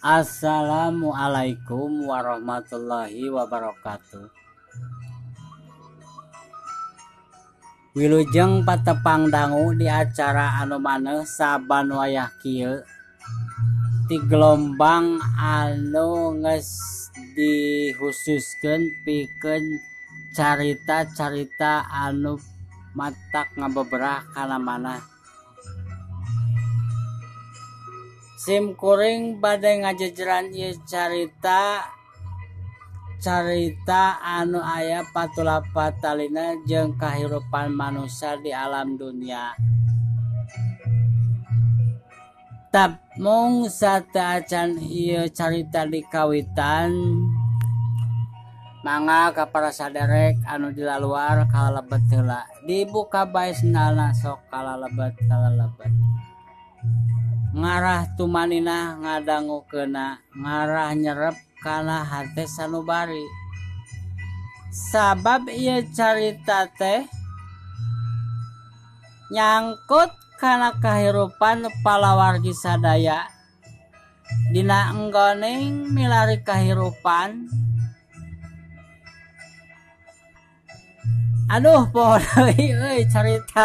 Assalamualaikum warahmatullahi wabarakatuh. Wilujeng patepang dangu di acara anu maneh saban wayah kieu. Di gelombang anu nges dihususkeun pikeun carita-carita anu matak ngabeberah kana mana SIMkuring badai ngajejeran ieu carita carita anu aya patulapat talina jeung kahirupan manusia di alam dunia. Tapmung satacan ieu carita di kawitan manga kapara saderek anu dilaluar kala lebet heula. Dibuka bae sendalna sok kala lebet kala lebet ngarah tumanina ngadanggu kena ngarah nyerep kana hati sanubari. Sabab ia carita teh nyangkut karena kehidupan palawargi sadaya. Dina enggoning milari kehidupan Aduh pohon euy euy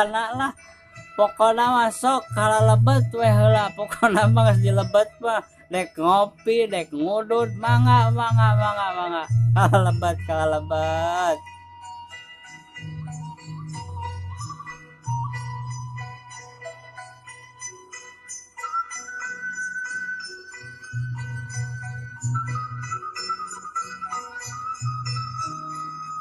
lah. Pokoknya masuk kalau lebet weh lah pokoknya mah di lebet mah. Dek ngopi dek ngudut mangga mangga mangga mangga. Kalau lebet kalau lebet